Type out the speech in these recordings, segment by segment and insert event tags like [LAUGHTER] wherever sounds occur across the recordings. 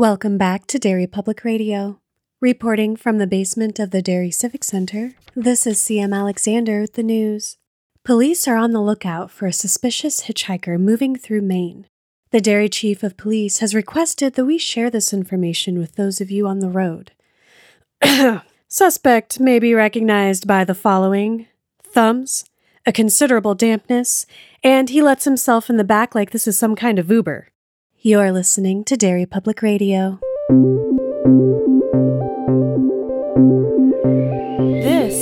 Welcome back to Derry Public Radio. Reporting from the basement of the Derry Civic Center, this is CM Alexander with the news. Police are on the lookout for a suspicious hitchhiker moving through Maine. The Derry Chief of Police has requested that we share this information with those of you on the road. [COUGHS] Suspect may be recognized by the following thumbs, a considerable dampness, and he lets himself in the back like this is some kind of Uber. You're listening to Derry Public Radio. This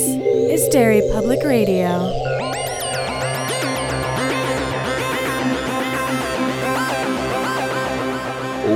is Derry Public Radio.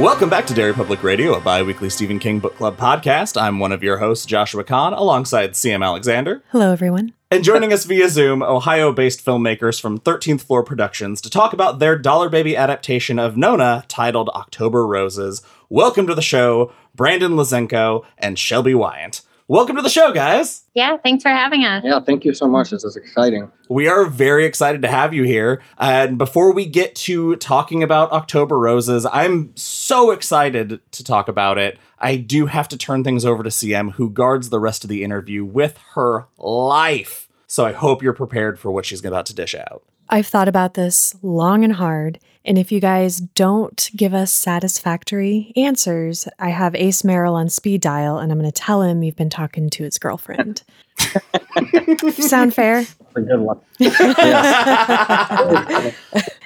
Welcome back to Derry Public Radio, a bi weekly Stephen King Book Club podcast. I'm one of your hosts, Joshua Kahn, alongside CM Alexander. Hello, everyone. And joining us via Zoom, Ohio based filmmakers from 13th Floor Productions to talk about their Dollar Baby adaptation of Nona titled October Roses. Welcome to the show, Brandon Lazenko and Shelby Wyant. Welcome to the show, guys. Yeah, thanks for having us. Yeah, thank you so much. This is exciting. We are very excited to have you here. And before we get to talking about October Roses, I'm so excited to talk about it. I do have to turn things over to CM, who guards the rest of the interview with her life. So I hope you're prepared for what she's about to dish out. I've thought about this long and hard, and if you guys don't give us satisfactory answers, I have Ace Merrill on speed dial, and I'm going to tell him you've been talking to his girlfriend. [LAUGHS] Sound fair? A good one. [LAUGHS]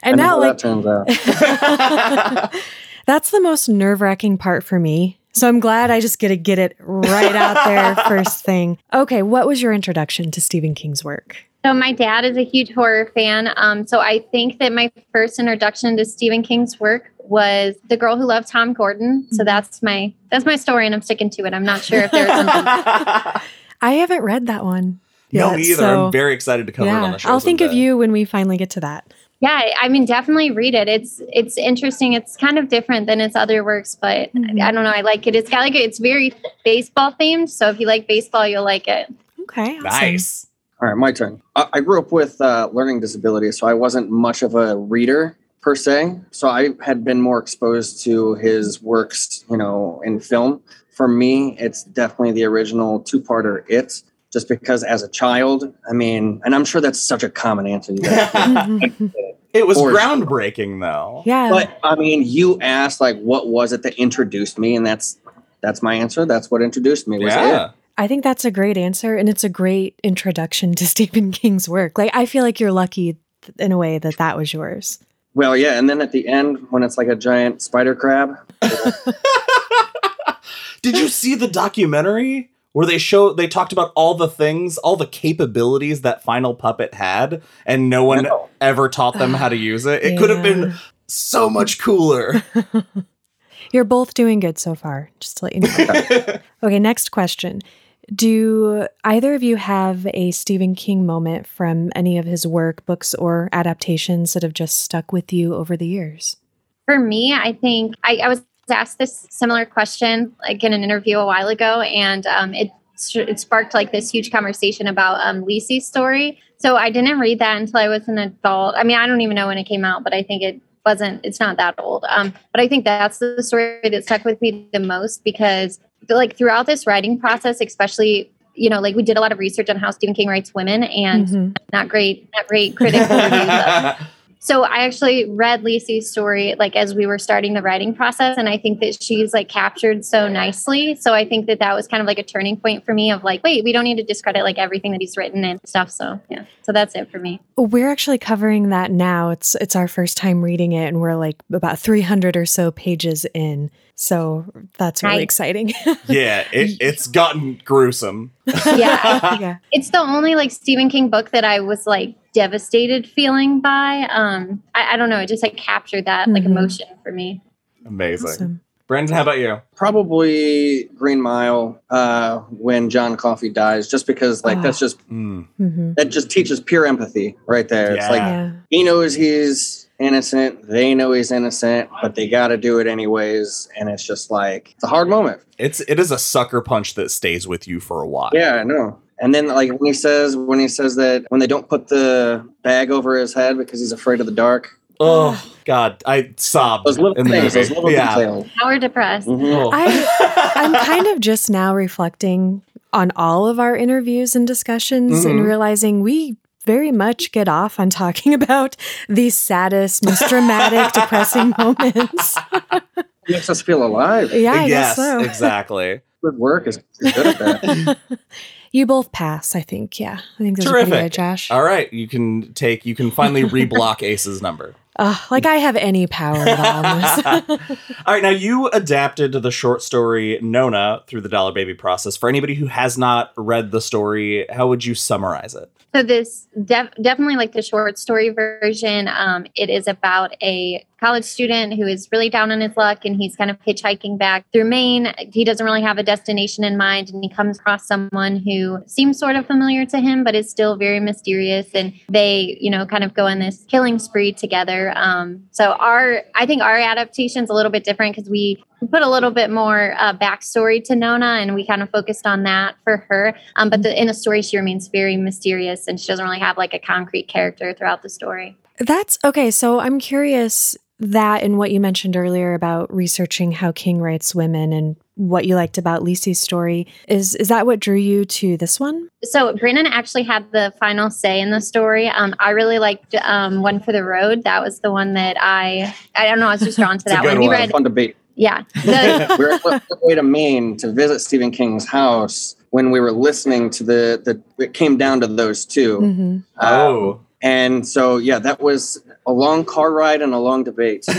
And now, like, that turns out. [LAUGHS] that's the most nerve wracking part for me. So I'm glad I just get to get it right out there first thing. Okay, what was your introduction to Stephen King's work? So my dad is a huge horror fan. Um, so I think that my first introduction to Stephen King's work was The Girl Who Loved Tom Gordon. So that's my that's my story, and I'm sticking to it. I'm not sure if there's something. [LAUGHS] I haven't read that one. no, yet, me either. so- I'm very excited to cover it on the show. I'll think of you when we finally get to that. yeah, I mean, definitely read it. It's it's interesting. It's kind of different than its other works, but Mhm. I don't know. I like it. It's got like it's very baseball themed. So if you like baseball, you'll like it. Okay, awesome. Nice. All right, my turn. I, I grew up with uh, learning disabilities, so I wasn't much of a reader per se. So I had been more exposed to his works, you know, in film. For me, it's definitely the original two-parter It, just because as a child, I mean, and I'm sure that's such a common answer. You guys. [LAUGHS] It was For groundbreaking, though. yeah, but I mean, you asked like, what was it that introduced me, and that's that's my answer. That's what introduced me. Was Yeah. it? I think that's a great answer, and it's a great introduction to [LAUGHS] Stephen King's work. Like, I feel like you're lucky th- in a way that that was yours. Well, yeah, and then at the end, when it's like a giant spider crab, [LAUGHS] Did you see the documentary where they show they talked about all the things, all the capabilities that Final Puppet had, and no one No. ever taught them how to use it? It could have been so much cooler. [LAUGHS] You're both doing good so far, just to let you know. okay, next question. Do either of you have a Stephen King moment from any of his work, books, or adaptations that have just stuck with you over the years? For me, I think I, I was asked this similar question like in an interview a while ago, and um, it it sparked like this huge conversation about um, story. So I didn't read that until I was an adult. I mean, I don't even know when it came out, but I think it wasn't. It's not that old. Um, but I think that's the story that stuck with me the most because like throughout this writing process, especially. You know, like we did a lot of research on how Stephen King writes women, and Mhm. not great, not great critical reviews. of [LAUGHS] so I actually read Lisey's story like as we were starting the writing process, and I think that she's like captured so nicely. So I think that that was kind of like a turning point for me of like, wait, we don't need to discredit like everything that he's written and stuff. So yeah, so that's it for me. We're actually covering that now. It's it's our first time reading it, and we're like about 300 or so pages in. So that's really Nice. exciting. [LAUGHS] yeah, it, it's gotten gruesome. Yeah, [LAUGHS] yeah. it's the only like Stephen King book that I was like devastated feeling by. Um, I, I don't know, it just like captured that like Mhm. emotion for me. Amazing. Awesome. Brandon, how about you? probably Green Mile uh, when John Coffey dies, just because like Ah. that's just Mm, hmm that just teaches pure empathy right there. It's like Yeah. he knows he's innocent, they know he's innocent, but they got to do it anyways, and it's just like it's a hard moment. it's it is a sucker punch that stays with you for a while. Yeah, I know. And then like when he says when he says that when they don't put the bag over his head because he's afraid of the dark, Oh God, I sobbed. Those little in things, those little yeah. details. Now we're depressed. Mhm. Oh. I- [LAUGHS] I'm kind of just now reflecting on all of our interviews and discussions and Mhm. realizing we very much get off on talking [LAUGHS] about the saddest, most dramatic, depressing moments. [LAUGHS] makes us feel alive. Yeah, I yes, guess so. exactly. Good work is, is good at that. You both pass, I think. Yeah, I think those are pretty Terrific. good, Josh. All right, you can take. You can finally [LAUGHS] reblock Ace's number. Uh, like I have any power at [LAUGHS] all. All right, now you adapted the short story Nona through the Dollar Baby process. For anybody who has not read the story, how would you summarize it? So this def- definitely like the short story version. Um, it is about a college student who is really down on his luck and he's kind of hitchhiking back through Maine. He doesn't really have a destination in mind and he comes across someone who seems sort of familiar to him but is still very mysterious and they, you know, kind of go on this killing spree together. Um, so our I think our adaptation's a little bit different because we we put a little bit more uh, backstory to Nona, and we kind of focused on that for her. Um, but the, in the story, she remains very mysterious, and she doesn't really have like a concrete character throughout the story. That's okay. So I'm curious that and what you mentioned earlier about researching how King writes women and what you liked about Lisey's story is is that what drew you to this one? So Brandon actually had the final say in the story. Um, I really liked um, One for the Road. That was the one that I I don't know. I was just drawn to It's a that good one. We one. read, Fun debate. yeah. [LAUGHS] The, we were on our way to Maine to visit Stephen King's house when we were listening to the the. It came down to those 2 Mm-hmm. Oh. and so yeah, that was a long car ride and a long debate. [LAUGHS]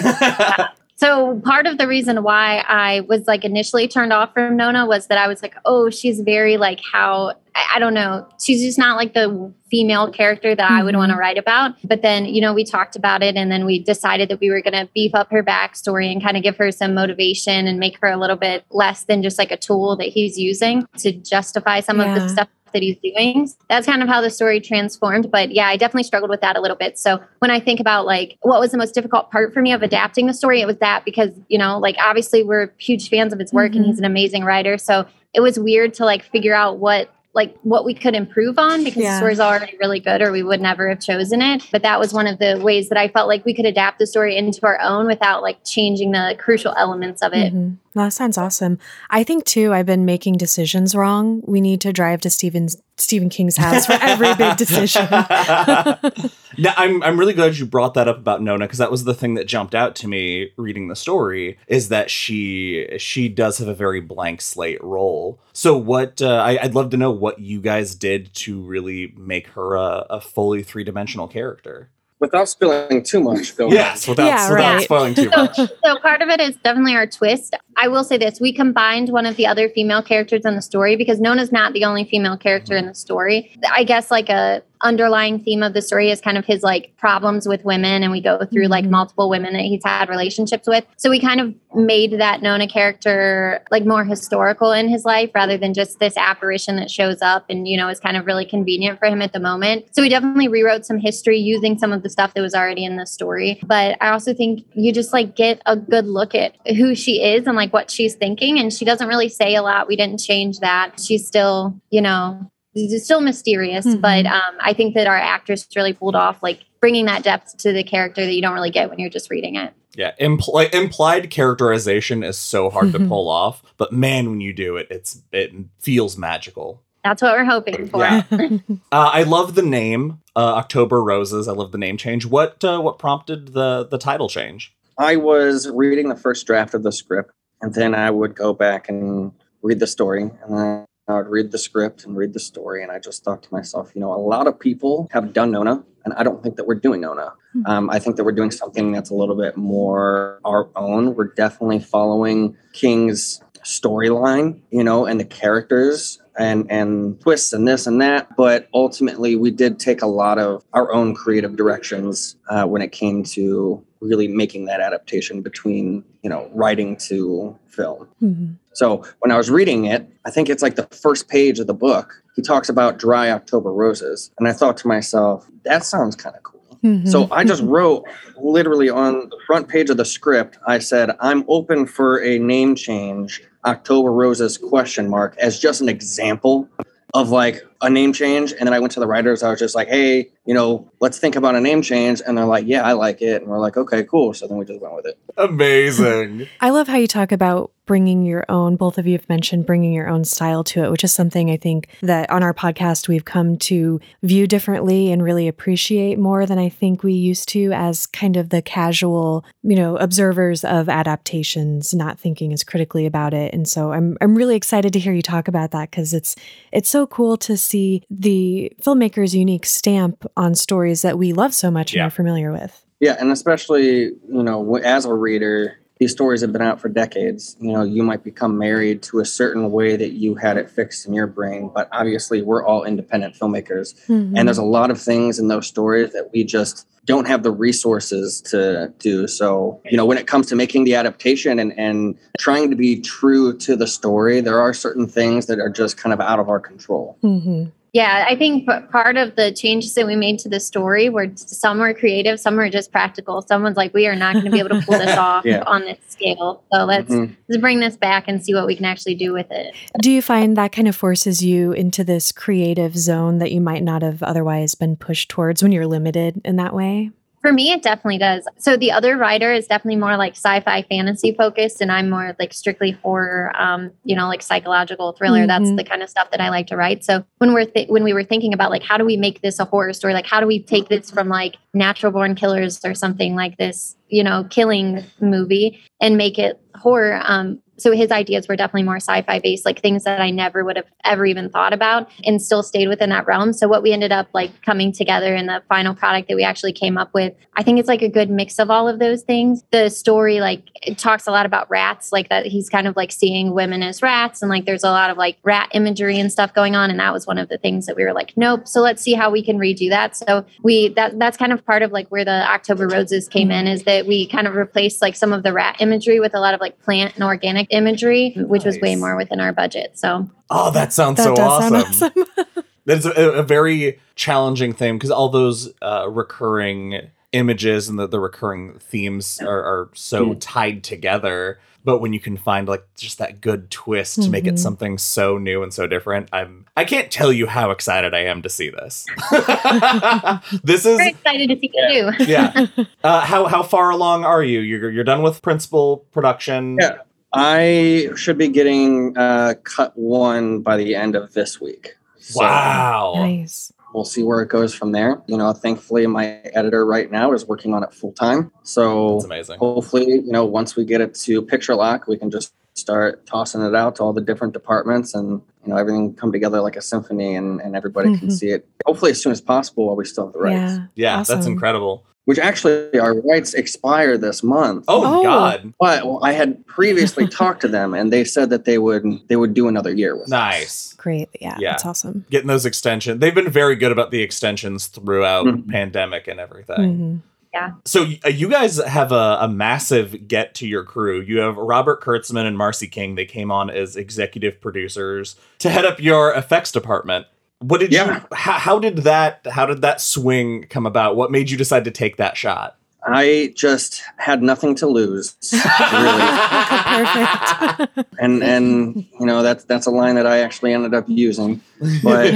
So part of the reason why I was like initially turned off from Nona was that I was like, oh, she's very like how I, I don't know, she's just not like the female character that I would Mhm. want to write about. But then you know we talked about it, and then we decided that we were going to beef up her backstory and kind of give her some motivation and make her a little bit less than just like a tool that he's using to justify some of the stuff that he's doing. That's kind of how the story transformed. But yeah, I definitely struggled with that a little bit. So when I think about like what was the most difficult part for me of adapting the story, it was that because, you know, like obviously we're huge fans of his work and Mhm. he's an amazing writer. So it was weird to like figure out what like what we could improve on because Yeah. the story's already really good or we would never have chosen it. But that was one of the ways that I felt like we could adapt the story into our own without like changing the crucial elements of it. Mhm. That sounds awesome. I think too. I've been making decisions wrong. We need to drive to Stephen's Stephen King's house for every big decision. [LAUGHS] [LAUGHS] now, I'm I'm really glad you brought that up about Nona because that was the thing that jumped out to me reading the story is that she she does have a very blank slate role. So what uh, I, I'd love to know what you guys did to really make her a, a fully three dimensional character. Without spilling too much, go Yes, without, Yeah, without right. spoiling too So, so part of it is definitely our twist. I will say this: we combined one of the other female characters in the story because Nona's not the only female character in the story. I guess like a underlying theme of the story is kind of his like problems with women, and we go through like Mhm. multiple women that he's had relationships with. So we kind of made that Nona character like more historical in his life rather than just this apparition that shows up and you know is kind of really convenient for him at the moment. So we definitely rewrote some history using some of the stuff that was already in the story. But I also think you just like get a good look at who she is and like what she's thinking. And she doesn't really say a lot. We didn't change that. She's still, you know, it's still mysterious. Mhm. But um, I think that our actress really pulled off like bringing that depth to the character that you don't really get when you're just reading it. Yeah, impl- implied characterization is so hard to Mhm. pull off, but man, when you do it, it's it feels magical. That's what we're hoping for. Yeah. [LAUGHS] Uh, I love the name uh, October Roses. I love the name change. What uh, what prompted the the title change? I was reading the first draft of the script, and then I would go back and read the story, and then I would read the script and read the story, and I just thought to myself, you know, a lot of people have done Nona, and I don't think that we're doing Nona. Hmm. Um, I think that we're doing something that's a little bit more our own. We're definitely following King's storyline, you know, and the characters and and twists and this and that. But ultimately, we did take a lot of our own creative directions uh, when it came to really making that adaptation between you know writing to film. Mhm. So when I was reading it, I think it's like the first page of the book. He talks about dry October roses, and I thought to myself, that sounds kind of cool. Mhm. So I just wrote literally on the front page of the script, I said, I'm open for a name change, October Roses question mark, as just an example of like a name change. And then I went to the writers. I was just like, hey, you know, let's think about a name change. And they're like, yeah, I like it. And we're like, okay, cool. So then we just went with it. Amazing. [LAUGHS] I love how you talk about bringing your own, both of you have mentioned bringing your own style to it, which is something I think that on our podcast we've come to view differently and really appreciate more than I think we used to as kind of the casual, you know, observers of adaptations, not thinking as critically about it. And so I'm I'm really excited to hear you talk about that because it's it's so cool to see the filmmaker's unique stamp on stories that we love so much Yeah. and are familiar with. Yeah. And especially, you know, as a reader, these stories have been out for decades. You know, you might become married to a certain way that you had it fixed in your brain, but obviously we're all independent filmmakers. Mm-hmm. And there's a lot of things in those stories that we just don't have the resources to do. So, you know, when it comes to making the adaptation and, and trying to be true to the story, there are certain things that are just kind of out of our control. Mhm. Yeah, I think p- part of the changes that we made to the story were some were creative, some were just practical. Someone's like, we are not going to be able to pull this [LAUGHS] off Yeah. on this scale. So let's, Mhm. let's bring this back and see what we can actually do with it. Do you find that kind of forces you into this creative zone that you might not have otherwise been pushed towards when you're limited in that way? For me, it definitely does. So the other writer is definitely more like sci-fi fantasy focused, and I'm more like strictly horror, um, you know, like psychological thriller. That's Mhm. the kind of stuff that I like to write. So when we're th- when we were thinking about like how do we make this a horror story, like how do we take this from like natural born killers or something like this, you know, killing movie and make it horror. Um, so his ideas were definitely more sci-fi based, like things that I never would have ever even thought about, and still stayed within that realm. So what we ended up like coming together in the final product that we actually came up with, I think it's like a good mix of all of those things. The story like it talks a lot about rats, like that he's kind of like seeing women as rats, and like there's a lot of like rat imagery and stuff going on, and that was one of the things that we were like, nope. So let's see how we can redo that. So we that that's kind of part of like where the October Roses came in is that we kind of replaced like some of the rat imagery with a lot of like plant and organic imagery, which was way more within our budget. So Oh, that sounds That so does sound awesome. awesome. [LAUGHS] That's a, a very challenging thing because all those uh, recurring images and the, the recurring themes are, are so Mm. tied together. But when you can find like just that good twist to make it Mhm. something so new and so different, I'm I can't tell you how excited I am to see this. [LAUGHS] this is very excited to see you too. yeah. [LAUGHS] Uh, how how far along are you? You're you're done with principal production. Yeah. I should be getting uh, cut one by the end of this week. So Wow. nice. we'll see where it goes from there. You know, thankfully, my editor right now is working on it full time. So That's amazing. hopefully, you know, once we get it to picture lock, we can just start tossing it out to all the different departments and you know everything come together like a symphony and, and everybody can Mhm. see it hopefully as soon as possible while we still have the rights Yeah. Yeah, that's incredible. Which actually our rights expire this month Oh, Oh. God. but well, i had previously [LAUGHS] talked to them and they said that they would they would do another year with us. Nice. Great. Yeah, Yeah. That's awesome. Getting those extensions. They've been very good about the extensions throughout Mhm. pandemic and everything. Mhm. So uh, you guys have a, a massive get to your crew. You have Robert Kurtzman and Marcy King. They came on as executive producers to head up your effects department. What did Yeah. you? How, how did that? How did that swing come about? What made you decide to take that shot? I just had nothing to lose [LAUGHS] really Perfect. and and you know that's that's a line that i actually ended up using but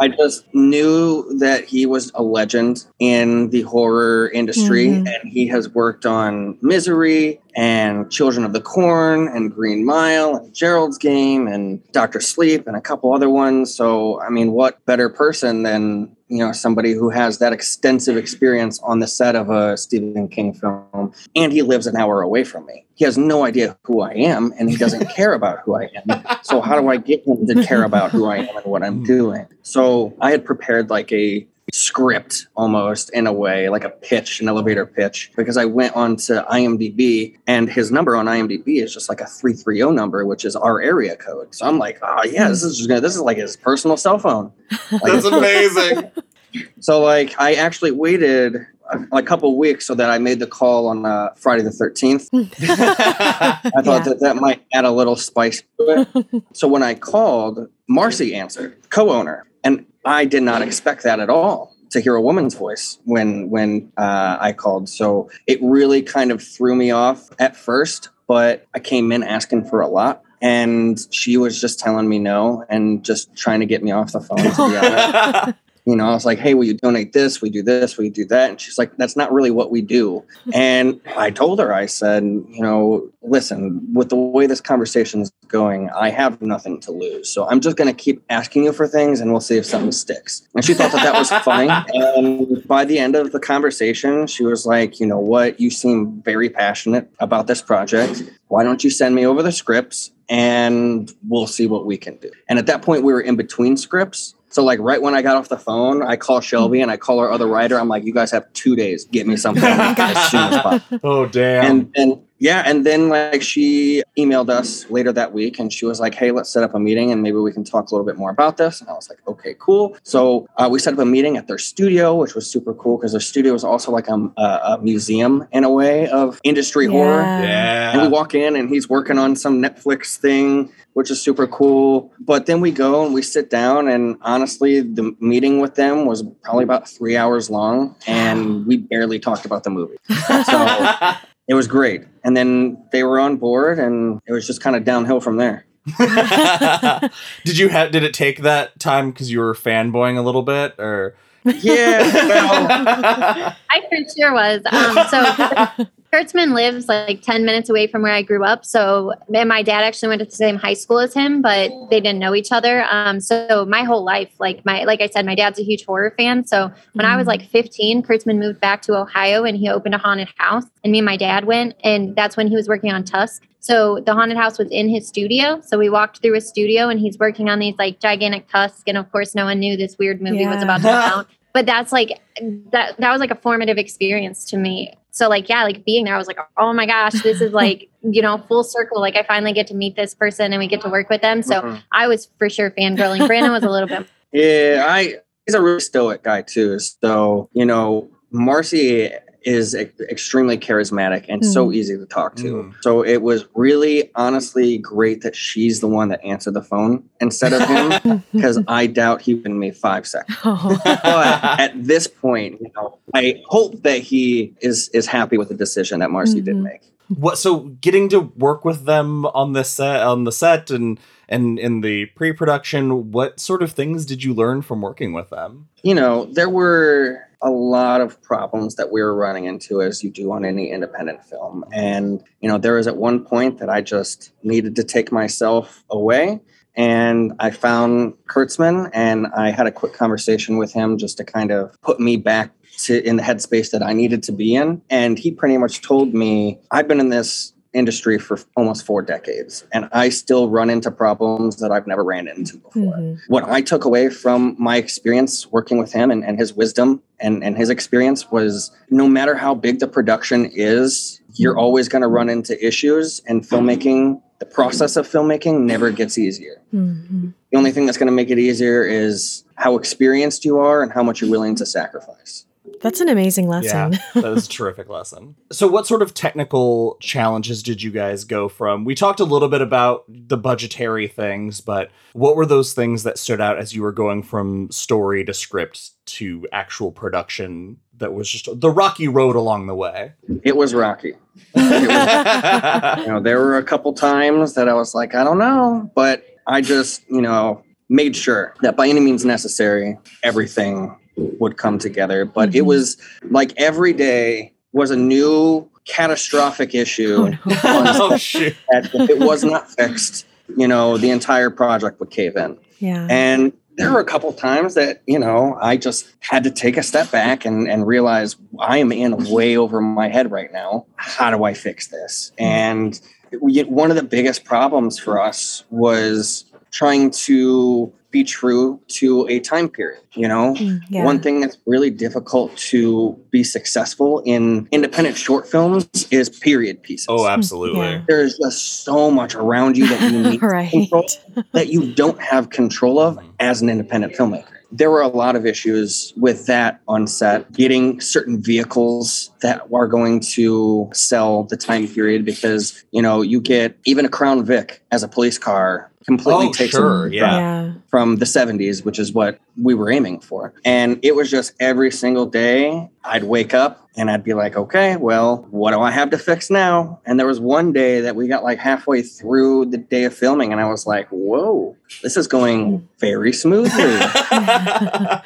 I just knew that he was a legend in the horror industry, Mhm. and he has worked on Misery and Children of the Corn and Green Mile and Gerald's Game and Doctor Sleep and a couple other ones. So, I mean, what better person than you know somebody who has that extensive experience on the set of a Stephen King film, and he lives an hour away from me. He has no idea who I am, and he doesn't [LAUGHS] care about who I am. So how do I get him to care about who I am and what I'm hmm. doing? So I had prepared like a script almost in a way, like a pitch, an elevator pitch, because I went on to IMDb and his number on IMDb is just like a 330 number, which is our area code. So I'm like, oh yeah, this is just gonna, this is like his personal cell phone. [LAUGHS] Like, That's amazing. [LAUGHS] so like I actually waited a, a couple weeks so that I made the call on uh, Friday the 13th. [LAUGHS] I thought that that might add a little spice to it. so when I called, Marcy answered, co-owner, and I did not expect that at all to hear a woman's voice when when uh, I called. So it really kind of threw me off at first, but I came in asking for a lot. and she was just telling me no and just trying to get me off the phone. To be [LAUGHS] honest, you know, I was like, "Hey, will you donate this? We do this, we do that," and she's like, "That's not really what we do." [LAUGHS] And I told her, I said, "You know, listen, with the way this conversation is going, I have nothing to lose, so I'm just going to keep asking you for things, and we'll see if something sticks." And she thought that that was [LAUGHS] funny. And by the end of the conversation, she was like, "You know what? You seem very passionate about this project. Why don't you send me over the scripts?" And we'll see what we can do. And at that point, we were in between scripts. So like right when I got off the phone, I call Shelby and I call our other writer. I'm like, you guys have two days. Get me something [LAUGHS] as soon as possible. oh damn. And and yeah, and then like she emailed us later that week and she was like, hey, let's set up a meeting and maybe we can talk a little bit more about this. And I was like, okay, cool. So uh, we set up a meeting at their studio, which was super cool because their studio was also like a, a, a museum in a way of industry horror. yeah. And we walk in and he's working on some Netflix thing, which is super cool. But then we go and we sit down, and honestly, the meeting with them was probably about three hours long, and we barely talked about the movie. [LAUGHS] So it was great. And then they were on board, and it was just kind of downhill from there. [LAUGHS] did you have did it take that time because you were fanboying a little bit or Yeah. well, [LAUGHS] I for sure was. Um, so Kurtzman lives like 10 minutes away from where I grew up. So, and my dad actually went to the same high school as him, but they didn't know each other. Um, so my whole life, like my, like I said, my dad's a huge horror fan. So when I was like 15, Kurtzman moved back to Ohio and he opened a haunted house and me and my dad went and that's when he was working on Tusk. So the haunted house was in his studio. So we walked through his studio and he's working on these like gigantic tusks. And of course, no one knew this weird movie was about to come out. But that's like that that was like a formative experience to me. So like yeah, like being there, I was like, oh my gosh, this is [LAUGHS] like you know full circle. Like I finally get to meet this person and we get to work with them. So Mhm. I was for sure fangirling. Brandon was a little bit. [LAUGHS] Yeah, I he's a really stoic guy too. So you know, Marcy is e- extremely charismatic and so Mm. easy to talk to. Mm. So it was really, honestly, great that she's the one that answered the phone instead of him, [LAUGHS] because I doubt he would me five seconds. Oh. But at this point, you know, I hope that he is is happy with the decision that Marcy did Mhm. make. what so getting to work with them on the set on the set and and in the pre-production what sort of things did you learn from working with them you know, there were a lot of problems that we were running into as you do on any independent film. And, you know, there was at one point that I just needed to take myself away. And I found Kurtzman and I had a quick conversation with him just to kind of put me back to in the headspace that I needed to be in. And he pretty much told me, I've been in this industry for almost four decades and I still run into problems that I've never ran into before Mhm. what I took away from my experience working with him and, and his wisdom and, and his experience was no matter how big the production is, you're always going to run into issues, and filmmaking, the process of filmmaking never gets easier. Mhm. The only thing that's going to make it easier is how experienced you are and how much you're willing to sacrifice. That's an amazing lesson. Yeah, that was a [LAUGHS] terrific lesson. So, what sort of technical challenges did you guys go from? We talked a little bit about the budgetary things, but what were those things that stood out as you were going from story to script to actual production that was just the rocky road along the way? It was rocky. It was you know, there were a couple times that I was like, I don't know, but I just, you know, made sure that by any means necessary, everything would come together. But it Mhm. was like every day was a new catastrophic issue. Oh, no. [LAUGHS] oh, shoot. that if it was not fixed, you know, the entire project would cave in. Yeah. And there were a couple times that, you know, I just had to take a step back and, and realize I am in way over my head right now. How do I fix this? And one of the biggest problems for us was trying to be true to a time period, you know? Mm, yeah. One thing that's really difficult to be successful in independent short films is period pieces. Oh, absolutely. Yeah. There's just so much around you that you [LAUGHS] need right. control that you don't have control of as an independent filmmaker. There were a lot of issues with that on set, getting certain vehicles that are going to sell the time period because, you know, you get even a Crown Vic as a police car completely Oh, takes sure, it yeah. Yeah. from the 70s, which is what we were aiming for. And it was just every single day I'd wake up and I'd be like, okay, well, what do I have to fix now? And there was one day that we got like halfway through the day of filming and I was like, whoa, this is going very smoothly. [LAUGHS] [LAUGHS]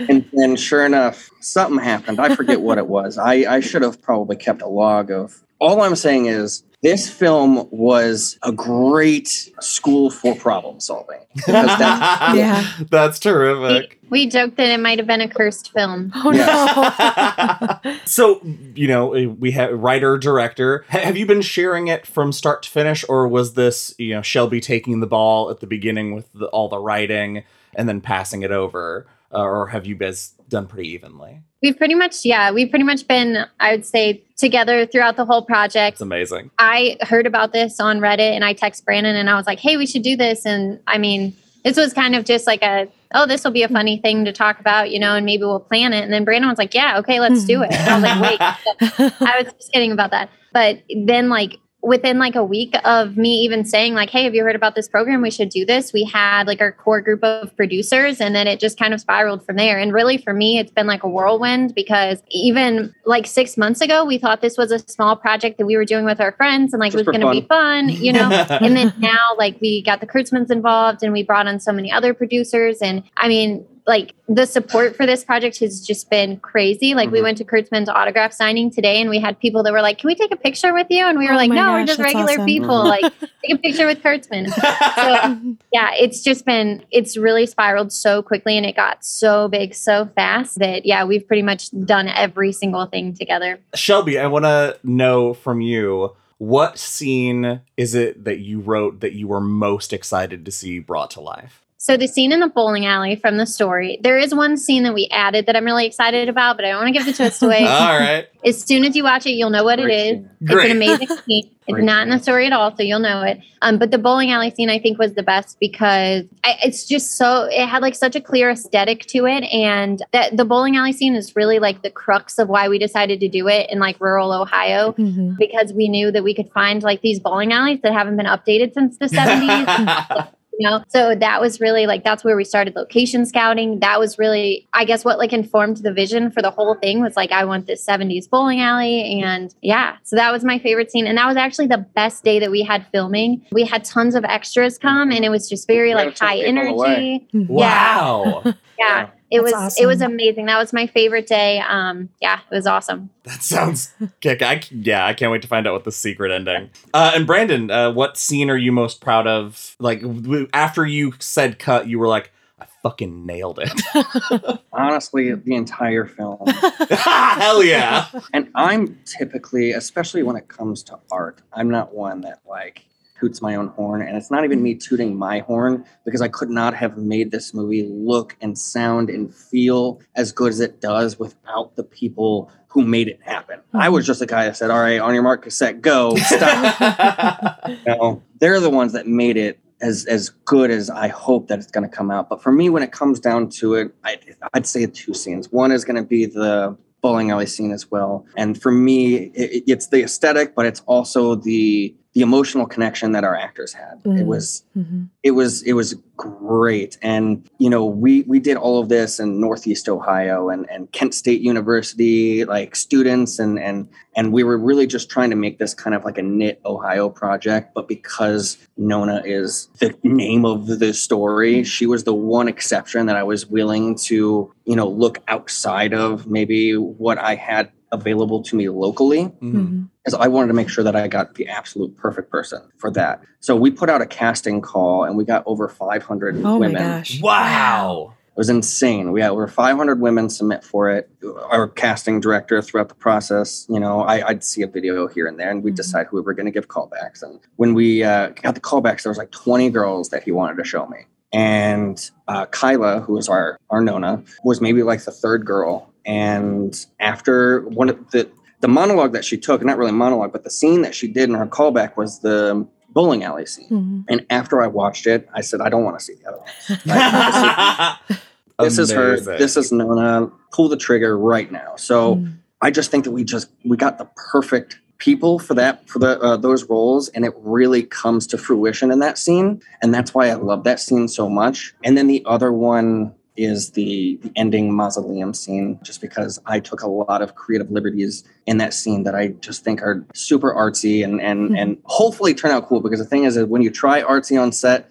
and, and sure enough, something happened. I forget what it was. I, I should have probably kept a log of. All I'm saying is this film was a great school for problem solving. That's, [LAUGHS] Yeah. That's terrific. We joked that it might have been a cursed film. [LAUGHS] Oh no. [LAUGHS] so, you know, eh, we have writer, director. Have you been sharing it from start to finish, or was this, you know, Shelby taking the ball at the beginning with the, all the writing and then passing it over? Uh, or have you guys done pretty evenly? We've pretty much, yeah, we've pretty much been, I would say, together throughout the whole project. It's amazing. I heard about this on Reddit and I text Brandon and I was like, hey, we should do this. And I mean, this was kind of just like a, oh, this will be a funny thing to talk about, you know, and maybe we'll plan it. And then Brandon was like, yeah, okay, let's do it. And I was like, wait, [LAUGHS] I was just kidding about that. But then, like, within like a week of me even saying like hey have you heard about this program? We should do this. We had like our core group of producers and then it just kind of spiraled from there. And really for me it's been like a whirlwind because even like six months ago we thought this was a small project that we were doing with our friends and like Just it was going to be fun. you know? [LAUGHS] And then now like we got the kurtzmans involved and we brought on so many other producers. And i mean like the support for this project has just been crazy. Like we Mhm. went to Kurtzman's autograph signing today and we had people that were like, Can we take a picture with you? And we were Oh like, my No, we're just regular awesome. people. Mhm. Like take a picture with Kurtzman. [LAUGHS] So yeah, it's just been it's really spiraled so quickly and it got so big so fast that yeah, we've pretty much done every single thing together. Shelby, I want to know from you what scene is it that you wrote that you were most excited to see brought to life? So the scene in the bowling alley from the story, there is one scene that we added that I'm really excited about, but I don't want to give the twist away. [LAUGHS] All right. as soon as you watch it, you'll know what it Great is. scene. It's Great. an amazing scene. [LAUGHS] It's Great not in the story at all, so you'll know it. Um, but the bowling alley scene, I think, was the best because I, it's just so it had like such a clear aesthetic to it, and that the bowling alley scene is really like the crux of why we decided to do it in like rural Ohio Mhm. because we knew that we could find like these bowling alleys that haven't been updated since the 70s [LAUGHS] you know? So that was really like that's where we started location scouting. That was really i guess what like informed the vision for the whole thing was like i want this 70s bowling alley and yeah. So that was my favorite scene. And that was actually the best day that we had filming. We had tons of extras come and it was just very like high energy. Wow. yeah. [LAUGHS] Yeah. It That's was it was amazing that was my favorite day um yeah it was awesome That sounds kick. I, yeah, I can't wait to find out what the secret ending. Uh, and Brandon, uh, what scene are you most proud of? Like w- after you said cut, you were like, I fucking nailed it. [LAUGHS] honestly the entire film. [LAUGHS] Hell yeah. And I'm typically, especially when it comes to art, I'm not one that like toots my own horn. And it's not even me tooting my horn because I could not have made this movie look and sound and feel as good as it does without the people who made it happen. I was just a guy that said, All right, on your mark, cassette, go, stop. [LAUGHS] No, they're the ones that made it as as good as I hope that it's going to come out. But for me, when it comes down to it, I, I'd say two scenes. One is going to be the bowling alley scene as well, and for me, it, it's the aesthetic, but it's also the the emotional connection that our actors had. It Mm. was Mhm. it was it was great and you know we we did all of this in northeast ohio and and kent state university like students and and and we were really just trying to make this kind of like a knit ohio project but because nona is the name of the story she was the one exception that i was willing to you know look outside of maybe what i had available to me locally Mhm. Mhm. because I wanted to make sure that I got the absolute perfect person for that. So we put out a casting call and we got over 500 Oh my women. gosh. Wow. It was insane. We had over 500 women submit for it. Our casting director throughout the process, you know, I, I'd see a video here and there and we'd Mhm. decide who we were going to give callbacks. And when we uh, got the callbacks, there was like 20 girls that he wanted to show me. And uh, Kyla, who was our, our Nona, was maybe like the third girl. And after one of the, the monologue that she took, not really monologue, but the scene that she did in her callback was the bowling alley scene. Mhm. And after I watched it, I said, I don't want to see the other one. [LAUGHS] Like, this is her. This is Nona. Pull the trigger right now. So Mhm. I just think that we just we got the perfect people for that for the uh, those roles and it really comes to fruition in that scene and that's why i love that scene so much and then the other one is the, the ending mausoleum scene just because i took a lot of creative liberties in that scene that i just think are super artsy and and Mhm. and hopefully turn out cool because the thing is that when you try artsy on set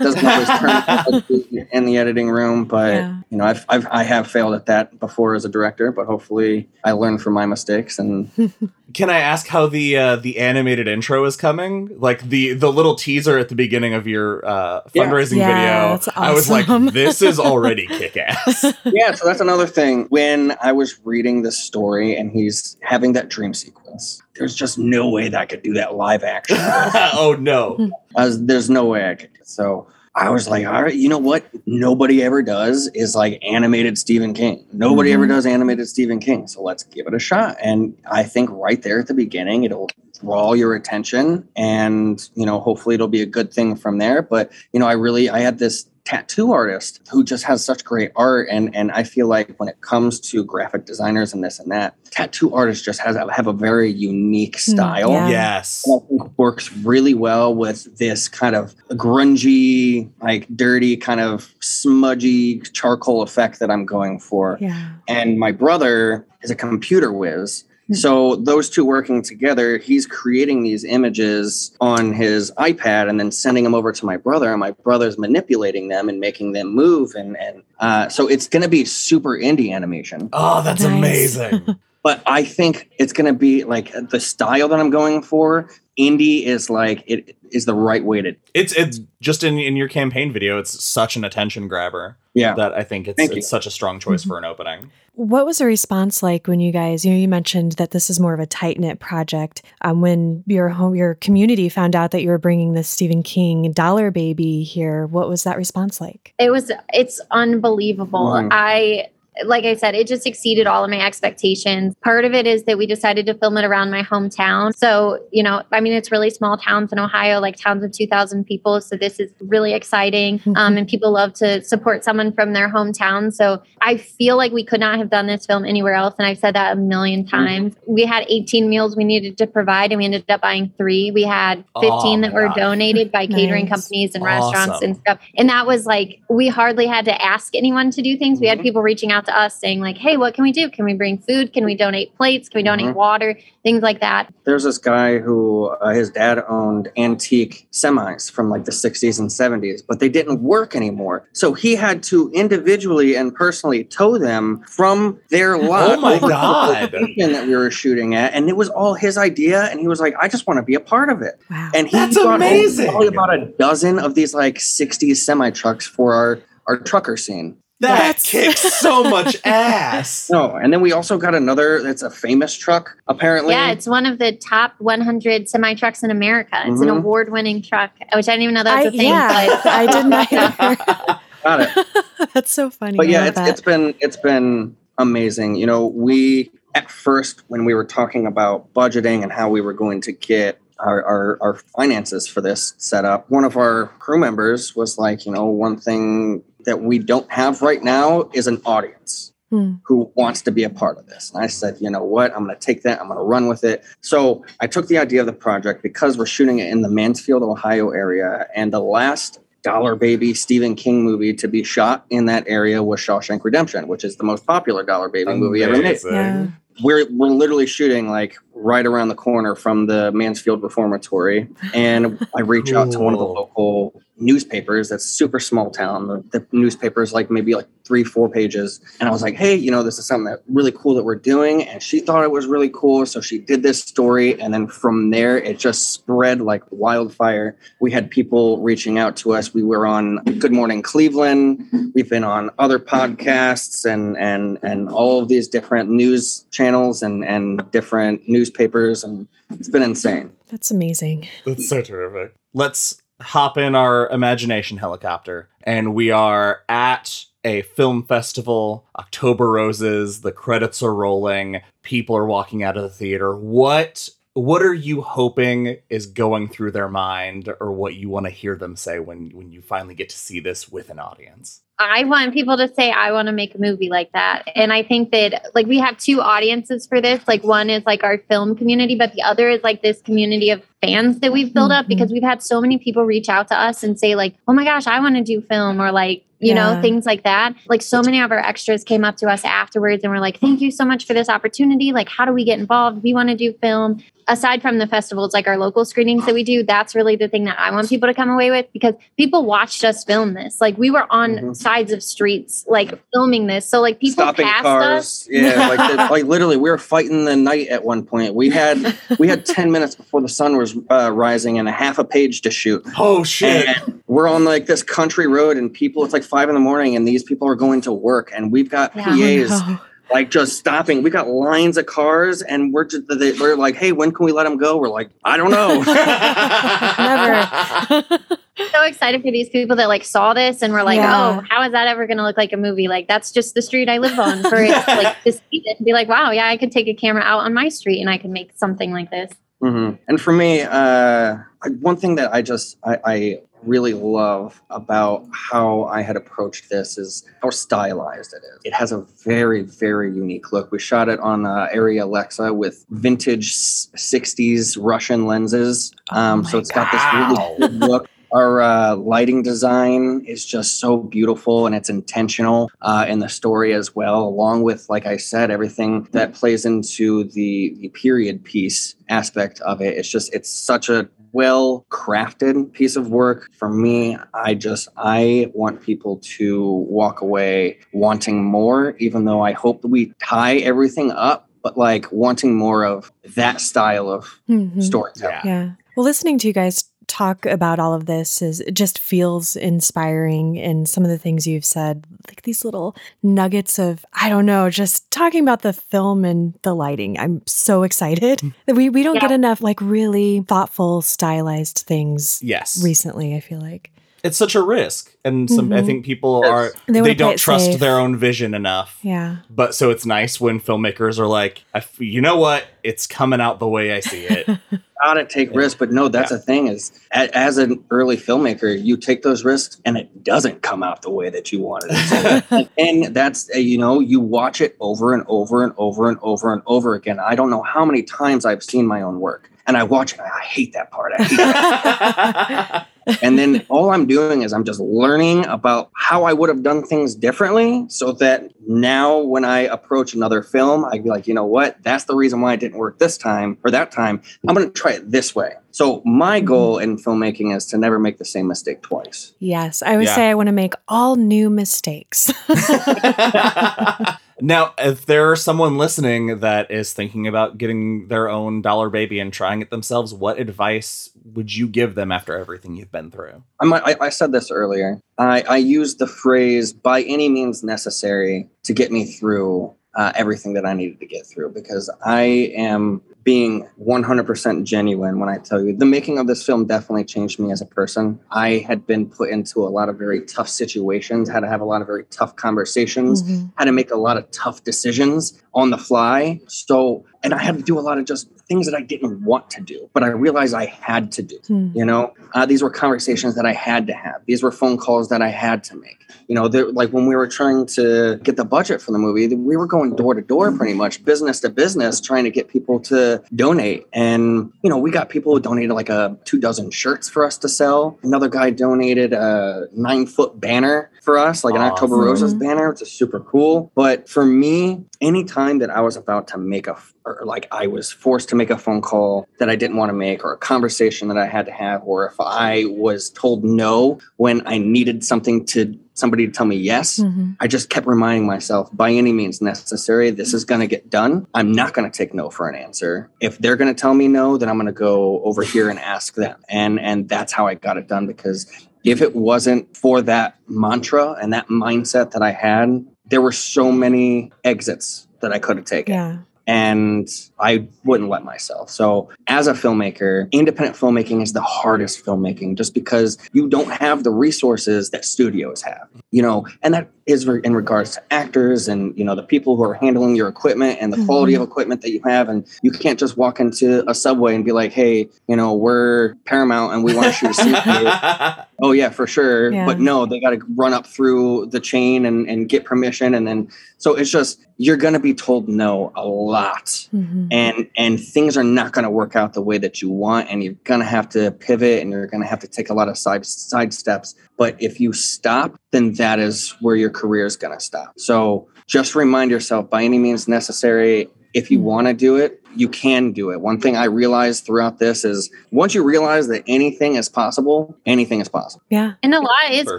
doesn't always turn [LAUGHS] out artsy in the editing room but Yeah. you know I've, I've i have failed at that before as a director but hopefully i learned from my mistakes and [LAUGHS] Can I ask how the uh, the animated intro is coming? Like the the little teaser at the beginning of your uh, fundraising Yeah, video. that's I was like, this is [LAUGHS] already kick ass. [LAUGHS] yeah, so that's another thing. When I was reading this story and he's having that dream sequence, there's just no way that I could do that live action. [LAUGHS] oh no. Was, there's no way I could. So I was like, all right, you know what? Nobody ever does is like animated Stephen King. Nobody ever Mhm. does animated Stephen King. So let's give it a shot. And I think right there at the beginning, it'll draw your attention and, you know, hopefully it'll be a good thing from there. But, you know, I really, I had this tattoo artist who just has such great art and and I feel like when it comes to graphic designers and this and that tattoo artists just has have a very unique hmm, style yeah. Yes. I works really well with this kind of grungy, like dirty, kind of smudgy charcoal effect that I'm going for. Yeah. And my brother is a computer whiz. Hmm. So those two working together, he's creating these images on his iPad and then sending them over to my brother, and my brother's manipulating them and making them move. And and uh, so it's going to be super indie animation Oh, that's Nice. amazing. [LAUGHS] but I think it's going to be like the style that I'm going for. Indie is like it is the right way to. It's it's just in in your campaign video. It's such an attention grabber Yeah, that I think it's it's such a strong choice for an opening. What was the response like when you guys, you know, you mentioned that this is more of a tight knit project. Um, when your home, your community found out that you were bringing this Stephen King Dollar Baby here, what was that response like? It was it's unbelievable. Mhm. I like I said, it just exceeded all of my expectations. Part of it is that we decided to film it around my hometown. So, you know, I mean, it's really small towns in Ohio, like towns of 2,000 people. So, this is really exciting. Um, and people love to support someone from their hometown. So, I feel like we could not have done this film anywhere else. And I've said that a million times. We had 18 meals we needed to provide, and we ended up buying three. We had 15 Oh, that were wow. donated by catering companies and restaurants and stuff. And that was like, we hardly had to ask anyone to do things. We had Mhm. people reaching out to us saying, like, hey, what can we do? Can we bring food? Can we donate plates? Can we donate Mhm. water? Things like that. there's this guy who uh, his dad owned antique semis from like the 60s and 70s, but they didn't work anymore. So he had to individually and personally tow them from their lot. Oh my over the God. location that we were shooting at, and it was all his idea. And he was like, "I just want to be a part of it." Wow. And he That's brought home amazing. Probably about a dozen of these like 60s semi trucks for our our trucker scene. That That's- [LAUGHS] kicks so much ass. [LAUGHS] No, and then we also got another that's a famous truck, apparently. Yeah, it's one of the top 100 semi trucks in America. It's an Mhm. award winning truck, which I didn't even know that was a thing. yeah, but- [LAUGHS] I didn't either. got it. That's so funny. But yeah, love it's, that. it's been it's been amazing. You know, we at first when we were talking about budgeting and how we were going to get our, our, our finances for this setup, one of our crew members was like, you know, one thing that we don't have right now is an audience. Hmm. who wants to be a part of this. And I said, you know what? I'm going to take that. I'm going to run with it. So I took the idea of the project because we're shooting it in the Mansfield, Ohio area. And the last Dollar Baby Stephen King movie to be shot in that area was Shawshank Redemption, which is the most popular Dollar Baby movie ever made. Yeah. We're, we're literally shooting like right around the corner from the Mansfield Reformatory. And I reach out to one of the local newspapers that's super small town. The, the newspaper is like maybe like three, four pages. And I was like, hey, you know, this is something that really cool that we're doing. And she thought it was really cool. So she did this story. And then from there, it just spread like wildfire. We had people reaching out to us. We were on Good Morning Cleveland. We've been on other podcasts and and and all of these different news channels and and different newspapers. And it's been insane. That's amazing. That's so terrific. Let's hop in our imagination helicopter, and we are at a film festival. October Roses. The credits are rolling. People are walking out of the theater. What what are you hoping is going through their mind or what you want to hear them say when when you finally get to see this with an audience? I want people to say, I want to make a movie like that. And I think that, like, we have two audiences for this. Like, one is like our film community, but the other is like this community of fans that we've built mm-hmm. up because we've had so many people reach out to us and say, like, oh my gosh, I want to do film or like, you yeah. know, things like that. Like, so many of our extras came up to us afterwards and were like, thank you so much for this opportunity. Like, how do we get involved? We want to do film aside from the festivals, like our local screenings that we do, that's really the thing that I want people to come away with because people watched us film this. Like we were on mm-hmm. sides of streets, like filming this. So like people stopping cars. Us. Yeah, [LAUGHS] like the, like literally, we were fighting the night at one point. We had we had [LAUGHS] ten minutes before the sun was uh, rising and a half a page to shoot. Oh shit! And we're on like this country road, and people. It's like five in the morning, and these people are going to work, and we've got yeah. PAs like just stopping. We got lines of cars, and we're just they, are like, "Hey, when can we let them go?" We're like, "I don't know." [LAUGHS] Never. [LAUGHS] [LAUGHS] so excited for these people that like saw this and were like, yeah. "Oh, how is that ever going to look like a movie? Like that's just the street I live on." For it, like to see it and be like, "Wow, yeah, I could take a camera out on my street and I could make something like this." Mm-hmm. And for me, uh, one thing that I just I, I really love about how I had approached this is how stylized it is. It has a very, very unique look. We shot it on uh, Arri Alexa with vintage 60s Russian lenses. Oh um, oh so it's God. got this really look. Our uh, lighting design is just so beautiful and it's intentional uh, in the story as well, along with, like I said, everything that plays into the, the period piece aspect of it. It's just, it's such a well crafted piece of work for me i just i want people to walk away wanting more even though i hope that we tie everything up but like wanting more of that style of mm-hmm. storytelling yeah. yeah well listening to you guys talk about all of this is it just feels inspiring and some of the things you've said like these little nuggets of i don't know just talking about the film and the lighting i'm so excited mm. that we, we don't yeah. get enough like really thoughtful stylized things yes recently i feel like it's such a risk and some mm-hmm. i think people are they, they don't trust safe. their own vision enough yeah but so it's nice when filmmakers are like you know what it's coming out the way i see it [LAUGHS] gotta take yeah. risks but no that's yeah. the thing is as an early filmmaker you take those risks and it doesn't come out the way that you wanted it to [LAUGHS] and that's uh, you know you watch it over and over and over and over and over again i don't know how many times i've seen my own work and i watch it i hate that part I hate that. [LAUGHS] and then all I'm doing is I'm just learning about how I would have done things differently so that now when I approach another film, I'd be like, you know what? That's the reason why it didn't work this time or that time. I'm going to try it this way. So my mm-hmm. goal in filmmaking is to never make the same mistake twice. Yes, I would yeah. say I want to make all new mistakes. [LAUGHS] [LAUGHS] Now, if there's someone listening that is thinking about getting their own dollar baby and trying it themselves, what advice would you give them after everything you've been through? I, I said this earlier. I, I used the phrase by any means necessary to get me through uh, everything that I needed to get through because I am being 100% genuine when I tell you the making of this film definitely changed me as a person. I had been put into a lot of very tough situations, had to have a lot of very tough conversations, mm-hmm. had to make a lot of tough decisions on the fly. So, and I had to do a lot of just things that I didn't want to do, but I realized I had to do. Hmm. You know, uh, these were conversations that I had to have. These were phone calls that I had to make. You know, like when we were trying to get the budget for the movie, we were going door to door pretty much, business to business, trying to get people to donate. And, you know, we got people who donated like a two dozen shirts for us to sell. Another guy donated a nine foot banner for us, like an awesome. October Roses banner, which is super cool. But for me, anytime that I was about to make a, or like I was forced to make a phone call that I didn't want to make, or a conversation that I had to have, or if I was told no when I needed something to somebody to tell me yes, mm-hmm. I just kept reminding myself by any means necessary, this is going to get done. I'm not going to take no for an answer. If they're going to tell me no, then I'm going to go over here and ask them. And and that's how I got it done because if it wasn't for that mantra and that mindset that I had, there were so many exits that I could have taken. Yeah. And I wouldn't let myself. So, as a filmmaker, independent filmmaking is the hardest filmmaking just because you don't have the resources that studios have, you know, and that is in regards to actors and you know the people who are handling your equipment and the quality Mhm. of equipment that you have and you can't just walk into a subway and be like hey you know we're paramount and we want to shoot [LAUGHS] a scene for you. oh yeah for sure Yeah. but no they got to run up through the chain and, and get permission and then so it's just you're going to be told no a lot Mhm. and and things are not going to work out the way that you want and you're going to have to pivot and you're going to have to take a lot of side side steps but if you stop then that is where your career is going to stop so just remind yourself by any means necessary if you want to do it you can do it one thing i realized throughout this is once you realize that anything is possible anything is possible Yeah. And a lot is Perfect.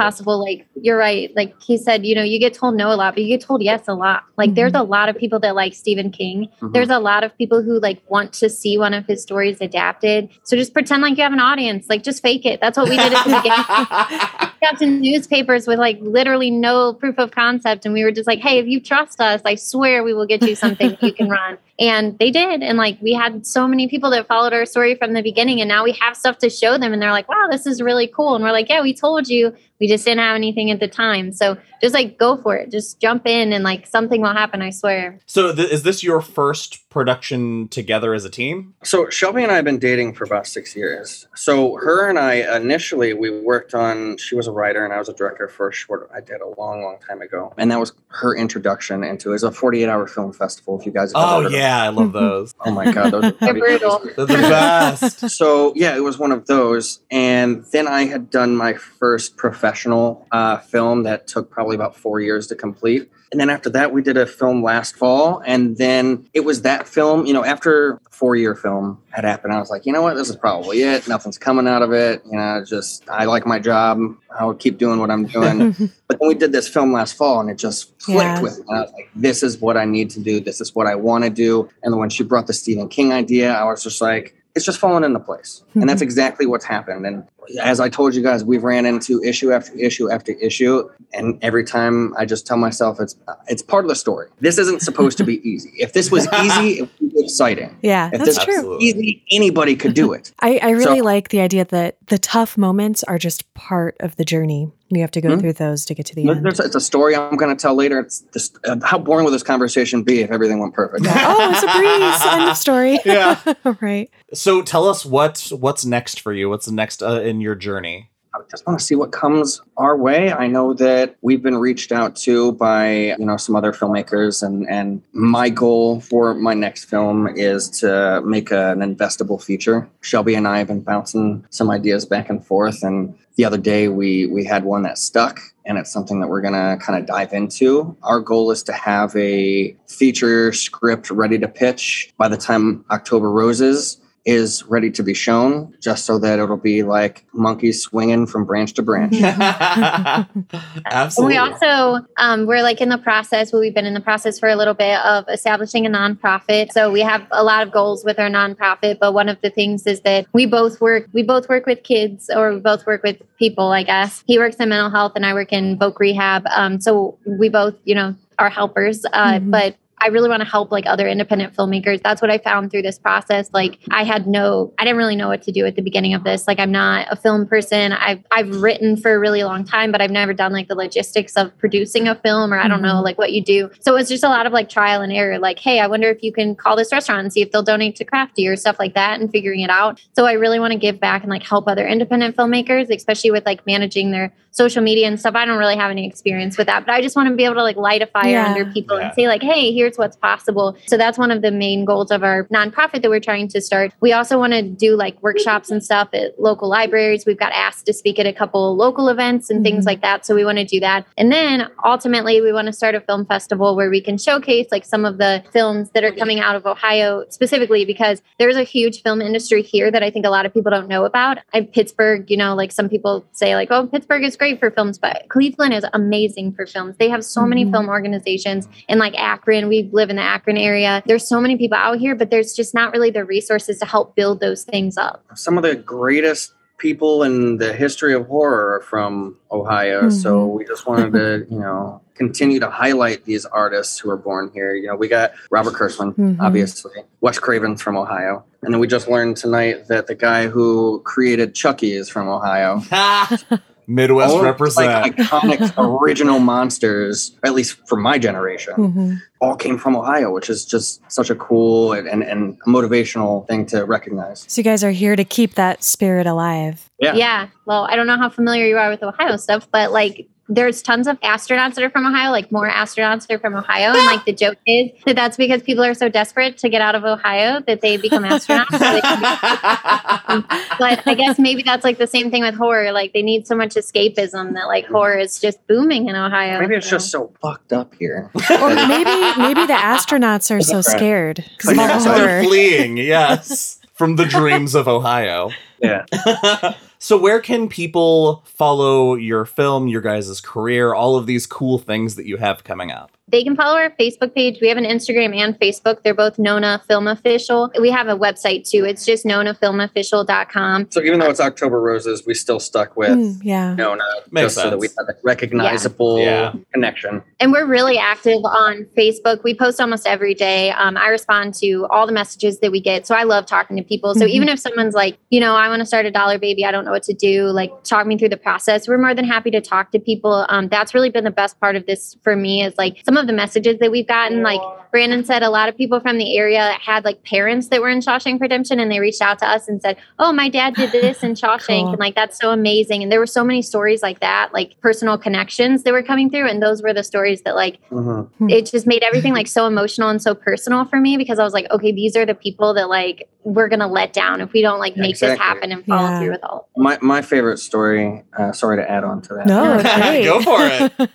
possible. Like you're right. Like he said, you know, you get told no a lot, but you get told yes a lot. Like there's a lot of people that like Stephen King. Mhm. There's a lot of people who like want to see one of his stories adapted. So just pretend like you have an audience. Like just fake it. That's what we did at the beginning. [LAUGHS] We got to newspapers with like literally no proof of concept, and we were just like, "Hey, if you trust us, I swear we will get you something you can run." [LAUGHS] And they did, and like we had so many people that followed our story from the beginning, and now we have stuff to show them, and they're like, "Wow, this is really cool." And we're like, "Yeah, we told you." We just didn't have anything at the time. So just like go for it. Just jump in and like something will happen, I swear. so, th- is this your first production together as a team? So Shelby and I have been dating for about six years. So her and I initially we worked on. She was a writer and I was a director for a short I did a long, long time ago, and that was her introduction into. It was a forty-eight hour film festival. If you guys, have Oh heard of yeah, I love those. Oh my god, those are [LAUGHS] They're brutal. They're the best. [LAUGHS] So yeah, it was one of those, and then I had done my first professional uh, film that took probably about four years to complete. And then after that, we did a film last fall, and then it was that film. You know, after the four-year film had happened, I was like, you know what, this is probably it. Nothing's coming out of it. You know, just I like my job. I'll keep doing what I'm doing. [LAUGHS] but then we did this film last fall, and it just clicked Yeah. with me. And I was like, this is what I need to do. This is what I want to do. And then when she brought the Stephen King idea, I was just like, it's just fallen into place. And that's mm-hmm. exactly what's happened. And as I told you guys, we've ran into issue after issue after issue. And every time I just tell myself it's it's part of the story. This isn't supposed to be [LAUGHS] easy. If this was easy, it would be exciting. Yeah, If that's true. Easy, anybody could do it. I, I really So- like the idea that the tough moments are just part of the journey. You have to go Mhm. through those to get to the There- end. There's, it's a story I'm going to tell later. It's this, uh, how boring would this conversation be if everything went perfect? oh, it's a breeze. End of story. Yeah. [LAUGHS] right. So, tell us what what's next for you. What's next uh, in your journey? I just want to see what comes our way. I know that we've been reached out to by you know some other filmmakers, and and my goal for my next film is to make a- an investable feature. Shelby and I have been bouncing some ideas back and forth, and the other day we we had one that stuck, and it's something that we're gonna kind of dive into. Our goal is to have a feature script ready to pitch by the time October Roses is ready to be shown, just so that it'll be like monkeys swinging from branch to branch. [LAUGHS] Absolutely. We also um, we're like in the process. Well, we've been in the process for a little bit of establishing a nonprofit. So we have a lot of goals with our nonprofit. But one of the things is that we both work. We both work with kids, or we both work with people. I guess he works in mental health, and I work in voc rehab. Um, so we both, you know, are helpers. Uh, Mhm. But I really want to help like other independent filmmakers. That's what I found through this process. Like I had no, I didn't really know what to do at the beginning of this. Like I'm not a film person. I've I've written for a really long time, but I've never done like the logistics of producing a film or I don't know Mhm. like what you do. So it was just a lot of like trial and error. Like, hey, I wonder if you can call this restaurant and see if they'll donate to Crafty or stuff like that and figuring it out. So I really want to give back and like help other independent filmmakers, especially with like managing their social media and stuff. I don't really have any experience with that, but I just want to be able to like light a fire Yeah. under people Yeah. and say like, hey, here's what's possible. So that's one of the main goals of our nonprofit that we're trying to start. We also want to do like workshops and stuff at local libraries. We've got asked to speak at a couple local events and things Mhm. like that. So we want to do that. And then ultimately we want to start a film festival where we can showcase like some of the films that are coming out of Ohio specifically because there's a huge film industry here that I think a lot of people don't know about. I Pittsburgh, you know, like some people say like, oh, Pittsburgh is great for films, but Cleveland is amazing for films. They have so many Mhm. film organizations and like Akron, we live in the Akron area. There's so many people out here, but there's just not really the resources to help build those things up. some of the greatest people in the history of horror are from Ohio. So Mhm. we just wanted to, [LAUGHS] you know, continue to highlight these artists who are born here. You know, we got Robert Kurtzman, Mhm. obviously, Wes Craven's from Ohio. And then we just learned tonight that the guy who created Chucky is from Ohio. [LAUGHS] Midwest all represent. like iconic [LAUGHS] original monsters, at least for my generation, Mhm. all came from Ohio, which is just such a cool and, and, and motivational thing to recognize. So you guys are here to keep that spirit alive. Yeah. Yeah. Well, I don't know how familiar you are with Ohio stuff, but like there's tons of astronauts that are from Ohio, like more astronauts that are from Ohio. And like the joke is that that's because people are so desperate to get out of Ohio that they become astronauts. so they be- but I guess maybe that's like the same thing with horror. Like they need so much escapism that like horror is just booming in Ohio. Maybe it's So- just so fucked up here. Or maybe maybe the astronauts are so scared because of all the Yeah, so horror. They're fleeing, yes, from the dreams of Ohio. Yeah. [LAUGHS] so where can people follow your film, your guys' career, all of these cool things that you have coming up? They can follow our Facebook page. We have an Instagram and Facebook. They're both Nona Film Official. We have a website too. It's just nonafilmofficial.com. So even though it's October Roses, we still stuck with Mm, yeah. Nona Makes just so that we sense. had a recognizable Yeah. connection. And we're really active on Facebook. We post almost every day. Um, I respond to all the messages that we get. So I love talking to people. So Mhm. even if someone's like, you know, I want to start a dollar baby, I don't know what to do, like talk me through the process. We're more than happy to talk to people. Um, that's really been the best part of this for me is like some of the messages that we've gotten. Like Brandon said, a lot of people from the area had like parents that were in Shawshank Redemption and they reached out to us and said, oh, my dad did this in [LAUGHS] Shawshank. Cool. And like, that's so amazing. And there were so many stories like that, like personal connections that were coming through. And those were the stories that like, Mhm. it just made everything like so emotional and so personal for me because I was like, okay, these are the people that like we're gonna let down if we don't like make exactly. this happen and follow Yeah. through with all. My my favorite story. Uh, sorry to add on to that. No, great. Go for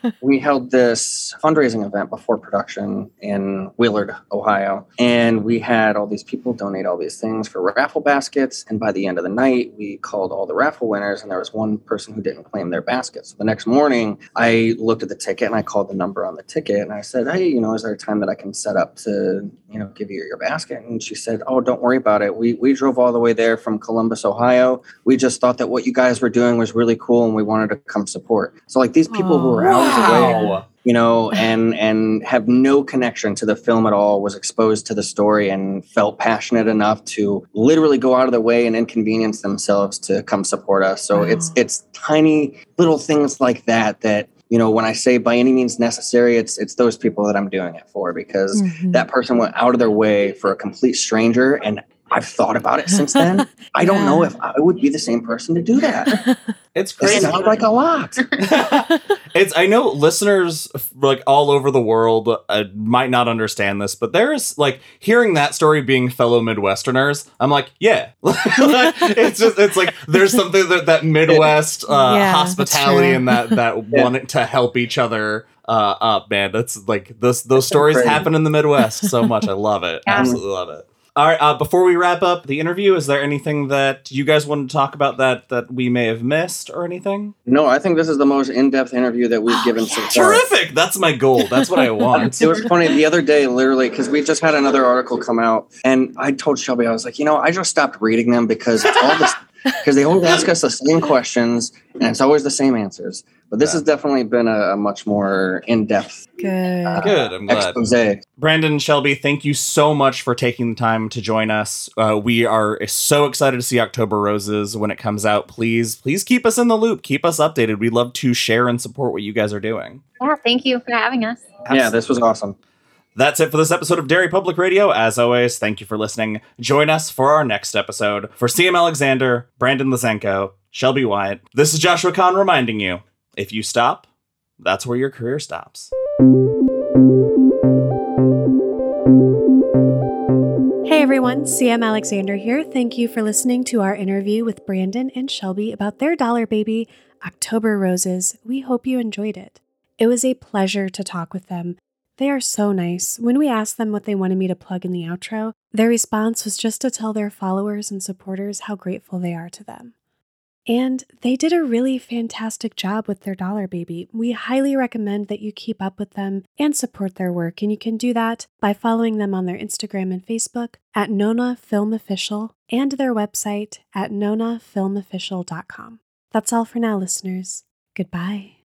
it. [LAUGHS] we held this fundraising event before production in Willard, Ohio. And we had all these people donate all these things for raffle baskets. And by the end of the night, we called all the raffle winners, and there was one person who didn't claim their basket. So the next morning, I looked at the ticket and I called the number on the ticket and I said, Hey, you know, is there a time that I can set up to, you know, give you your basket? And she said, Oh, don't worry about it. We we drove all the way there from Columbus, Ohio. We just thought that what you guys were doing was really cool and we wanted to come support. So like these people who were hours away Wow. You know, [LAUGHS] and and have no connection to the film at all, was exposed to the story and felt passionate enough to literally go out of their way and inconvenience themselves to come support us. So Wow. it's it's tiny little things like that that you know when I say by any means necessary, it's it's those people that I'm doing it for because Mhm. that person went out of their way for a complete stranger and I've thought about it since then. [LAUGHS] I don't know if I would be the same person to do that. [LAUGHS] It's It crazy. sounds like a lot. [LAUGHS] it's I know listeners like all over the world uh, might not understand this, but there's like hearing that story being fellow Midwesterners. I'm like, yeah, it's just it's like there's something that that Midwest uh, Yeah, hospitality and that that Yeah. wanting to help each other uh, up, man. That's like those those stories crazy. happen in the Midwest so much. I love it. Yeah. Absolutely love it. All right. Uh, before we wrap up the interview, is there anything that you guys want to talk about that that we may have missed or anything? No, I think this is the most in-depth interview that we've given so far. Terrific. That's my goal. That's what I [LAUGHS] want. It was funny the other day, literally, because we just had another article come out, and I told Shelby, I was like, you know, I just stopped reading them because all this, because they always ask [LAUGHS] us the same questions, and it's always the same answers. But this Yeah. has definitely been a, a much more in-depth Good. Good. I'm glad. expose. Brandon Shelby, thank you so much for taking the time to join us. Uh, we are so excited to see October Roses when it comes out. Please, please keep us in the loop. Keep us updated. We'd love to share and support what you guys are doing. Yeah, thank you for having us. Yeah, this was awesome. That's it for this episode of Derry Public Radio. As always, thank you for listening. Join us for our next episode. For CM Alexander, Brandon Lazenko, Shelby Wyant, this is Joshua Kahn reminding you if you stop, that's where your career stops. Hey everyone, CM Alexander here. Thank you for listening to our interview with Brandon and Shelby about their dollar baby, October Roses. We hope you enjoyed it. It was a pleasure to talk with them. They are so nice. When we asked them what they wanted me to plug in the outro, their response was just to tell their followers and supporters how grateful they are to them. And they did a really fantastic job with their dollar baby. We highly recommend that you keep up with them and support their work, and you can do that by following them on their Instagram and Facebook at Nona Film Official and their website at nonafilmofficial.com. That's all for now, listeners. Goodbye.